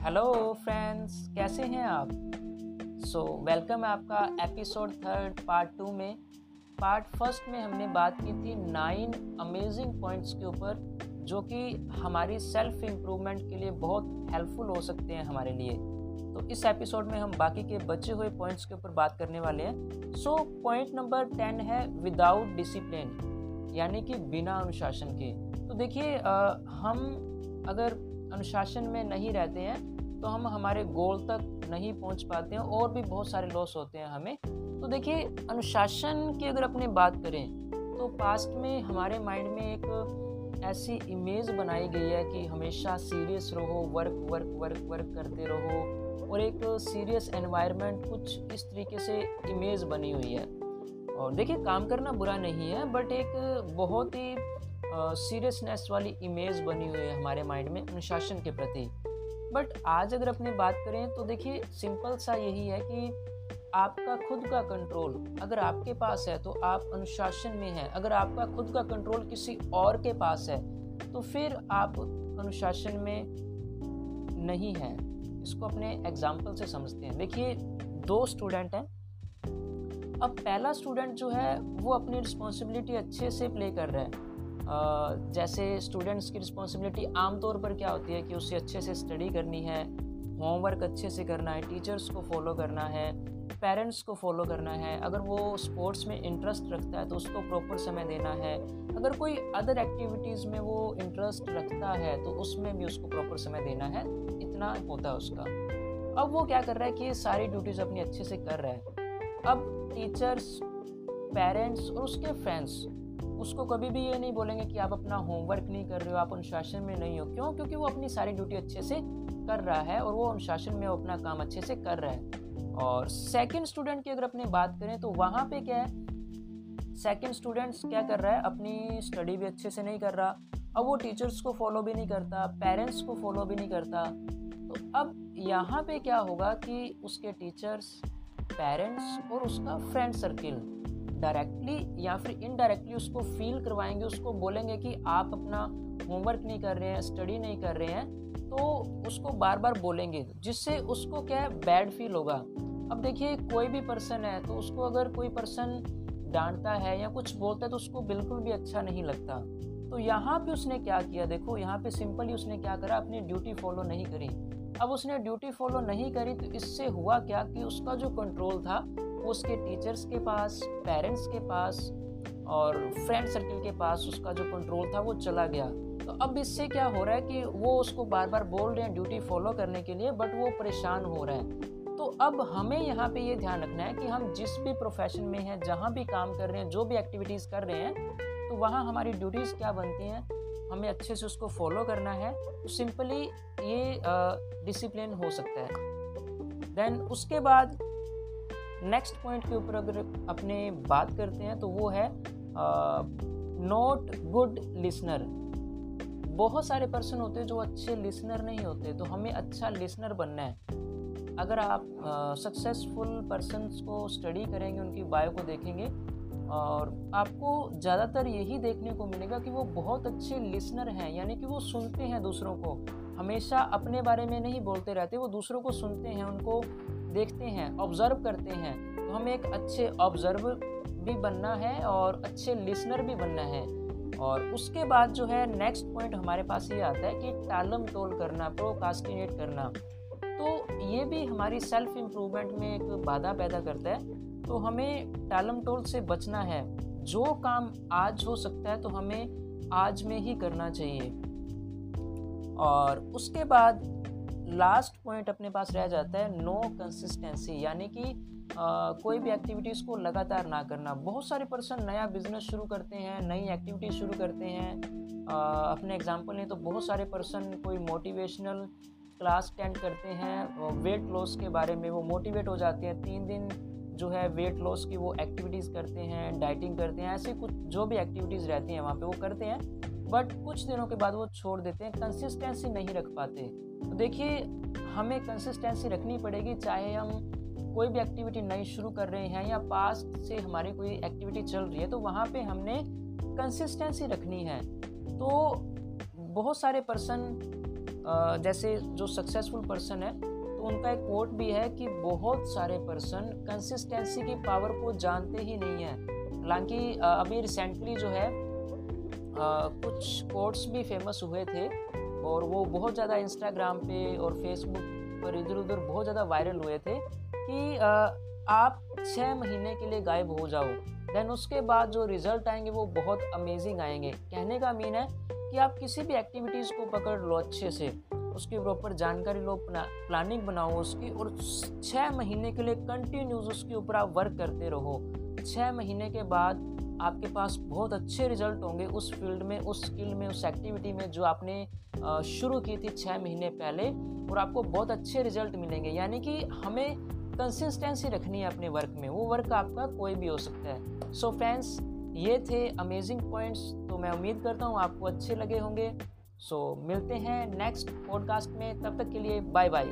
Hello friends कैसे हैं आप? सो so, वेलकम आपका एपिसोड थर्ड पार्ट टू में। पार्ट फ़र्स्ट में हमने बात की थी नाइन अमेजिंग पॉइंट्स के ऊपर जो कि हमारी सेल्फ इम्प्रूवमेंट के लिए बहुत हेल्पफुल हो सकते हैं हमारे लिए। तो इस एपिसोड में हम बाकी के बचे हुए पॉइंट्स के ऊपर बात करने वाले हैं। सो पॉइंट नंबर टेन है विदाउट डिसिप्लिन यानी कि बिना अनुशासन के। तो देखिए हम अगर अनुशासन में नहीं रहते हैं तो हम हमारे गोल तक नहीं पहुँच पाते हैं और भी बहुत सारे लॉस होते हैं हमें। तो देखिए, अनुशासन की अगर अपनी बात करें तो पास्ट में हमारे माइंड में एक ऐसी इमेज बनाई गई है कि हमेशा सीरियस रहो वर्क वर्क वर्क वर्क करते रहो और एक सीरियस एनवायरनमेंट कुछ इस तरीके से इमेज बनी हुई है। और देखिए, काम करना बुरा नहीं है बट एक बहुत ही सीरियसनेस वाली इमेज बनी हुई है हमारे माइंड में, अनुशासन के प्रति। बट आज अगर अपने बात करें तो देखिए सिंपल सा यही है कि आपका खुद का कंट्रोल अगर आपके पास है तो आप अनुशासन में हैं। अगर आपका खुद का कंट्रोल किसी और के पास है तो फिर आप अनुशासन में नहीं हैं। इसको अपने एग्ज़ाम्पल से समझते हैं। देखिए, दो स्टूडेंट हैं। अब पहला स्टूडेंट जो है, वो अपनी रिस्पॉन्सिबिलिटी अच्छे से प्ले कर रहा है। जैसे स्टूडेंट्स की रिस्पॉन्सिबिलिटी आमतौर पर क्या होती है कि उसे अच्छे से स्टडी करनी है होमवर्क अच्छे से करना है टीचर्स को फॉलो करना है पेरेंट्स को फॉलो करना है, अगर वो स्पोर्ट्स में इंटरेस्ट रखता है तो उसको प्रॉपर समय देना है, अगर कोई अदर एक्टिविटीज़ में वो इंटरेस्ट रखता है तो उसमें भी उसको प्रॉपर समय देना है, इतना होता है उसका। अब वो क्या कर रहा है कि सारी ड्यूटीज़ अपनी अच्छे से कर रहा है। अब टीचर्स पेरेंट्स और उसके फ्रेंड्स उसको कभी भी ये नहीं बोलेंगे कि आप अपना होमवर्क नहीं कर रहे हो, आप अनुशासन में नहीं हो। क्यों? क्योंकि वो अपनी सारी ड्यूटी अच्छे से कर रहा है और वो अनुशासन में अपना काम अच्छे से कर रहा है। और सेकंड स्टूडेंट की अगर अपनी बात करें तो वहाँ पे क्या है? सेकंड स्टूडेंट्स क्या कर रहा है? अपनी स्टडी भी अच्छे से नहीं कर रहा। अब वो टीचर्स को फॉलो भी नहीं करता पेरेंट्स को फॉलो भी नहीं करता। तो अब यहाँ पे क्या होगा कि उसके टीचर्स पेरेंट्स और उसका फ्रेंड सर्किल डायरेक्टली या फिर इनडायरेक्टली उसको फील करवाएँगे, उसको बोलेंगे कि आप अपना होमवर्क नहीं कर रहे हैं स्टडी नहीं कर रहे हैं तो उसको बार बार बोलेंगे, जिससे उसको क्या है बैड फील होगा। अब देखिए, कोई भी पर्सन है तो उसको अगर कोई पर्सन डांटता है या कुछ बोलता है तो उसको बिल्कुल भी अच्छा नहीं लगता। तो यहाँ पे उसने क्या किया, देखो, यहाँ पे सिंपली उसने क्या करा, अपनी ड्यूटी फॉलो नहीं करी। अब उसने ड्यूटी फॉलो नहीं करी तो इससे हुआ क्या कि उसका जो कंट्रोल था उसके टीचर्स के पास पेरेंट्स के पास और फ्रेंड सर्किल के पास उसका जो कंट्रोल था वो चला गया। तो अब इससे क्या हो रहा है कि वो उसको बार बार बोल रहे हैं ड्यूटी फॉलो करने के लिए बट वो परेशान हो रहा है। तो अब हमें यहाँ पे ये ध्यान रखना है कि हम जिस भी प्रोफेशन में हैं, जहाँ भी काम कर रहे हैं, जो भी एक्टिविटीज़ कर रहे हैं तो वहाँ हमारी ड्यूटीज़ क्या बनती हैं? हमें अच्छे से उसको फॉलो करना है। तो सिंपली ये डिसिप्लिन हो सकता है। देन उसके बाद नेक्स्ट पॉइंट के ऊपर अगर अपने बात करते हैं तो वो है नोट गुड लिसनर बहुत सारे पर्सन होते हैं जो अच्छे लिसनर नहीं होते तो हमें अच्छा लिसनर बनना है। अगर आप सक्सेसफुल पर्सनस को स्टडी करेंगे, उनकी बायो को देखेंगे, और आपको ज़्यादातर यही देखने को मिलेगा कि वो बहुत अच्छे लिसनर हैं, यानी कि वो सुनते हैं दूसरों को। हमेशा अपने बारे में नहीं बोलते रहते, वो दूसरों को सुनते हैं, उनको देखते हैं ऑब्ज़र्व करते हैं तो हमें एक अच्छे ऑब्ज़र्व भी बनना है और अच्छे लिसनर भी बनना है। और उसके बाद जो है नेक्स्ट पॉइंट हमारे पास ये आता है कि टालम टोल करना प्रोकास्टिनेट करना। तो ये भी हमारी सेल्फ इम्प्रूवमेंट में एक बाधा पैदा करता है। तो हमें टालम टोल से बचना है। जो काम आज हो सकता है तो हमें आज में ही करना चाहिए। और उसके बाद लास्ट पॉइंट अपने पास रह जाता है नो कंसिस्टेंसी यानी कि आ, कोई भी एक्टिविटीज़ को लगातार ना करना। बहुत सारे पर्सन नया बिज़नेस शुरू करते हैं नई एक्टिविटीज़ शुरू करते हैं। आ, अपने एग्जांपल लें तो बहुत सारे पर्सन कोई मोटिवेशनल क्लास अटेंड करते हैं वेट लॉस के बारे में वो मोटिवेट हो जाते हैं। तीन दिन जो है वेट लॉस की वो एक्टिविटीज़ करते हैं डाइटिंग करते हैं ऐसी कुछ जो भी एक्टिविटीज़ रहती हैं वहाँ पे वो करते हैं। बट कुछ दिनों के बाद वो छोड़ देते हैं कंसिस्टेंसी नहीं रख पाते। तो देखिए, हमें कंसिस्टेंसी रखनी पड़ेगी, चाहे हम कोई भी एक्टिविटी नई शुरू कर रहे हैं या पास्ट से हमारी कोई एक्टिविटी चल रही है तो वहाँ पे हमने कंसिस्टेंसी रखनी है। तो बहुत सारे पर्सन जैसे जो सक्सेसफुल पर्सन है तो उनका एक कोट भी है कि बहुत सारे पर्सन कंसिस्टेंसी की पावर को जानते ही नहीं है। हालाँकि अभी रिसेंटली जो है कुछ कोट्स भी फ़ेमस हुए थे और वो बहुत ज़्यादा इंस्टाग्राम पे और फेसबुक पर इधर उधर बहुत ज़्यादा वायरल हुए थे कि आ, आप छः महीने के लिए गायब हो जाओ। देन उसके बाद जो रिज़ल्ट आएँगे वो बहुत अमेजिंग आएँगे। कहने का मीन है कि आप किसी भी एक्टिविटीज़ को पकड़ लो अच्छे से। उसकी प्रॉपर जानकारी लो प्लानिंग बनाओ उसकी और छः महीने के लिए कंटिन्यूस उसके ऊपर आप वर्क करते रहो। छः महीने के बाद आपके पास बहुत अच्छे रिज़ल्ट होंगे उस फ़ील्ड में उस स्किल में उस एक्टिविटी में जो आपने शुरू की थी छः महीने पहले और आपको बहुत अच्छे रिज़ल्ट मिलेंगे। यानी कि हमें कंसिस्टेंसी रखनी है अपने वर्क में। वो वर्क आपका कोई भी हो सकता है। सो so फ्रेंड्स ये थे अमेजिंग पॉइंट्स तो मैं उम्मीद करता हूँ आपको अच्छे लगे होंगे। सो so, मिलते हैं नेक्स्ट पॉडकास्ट में। तब तक के लिए बाय बाय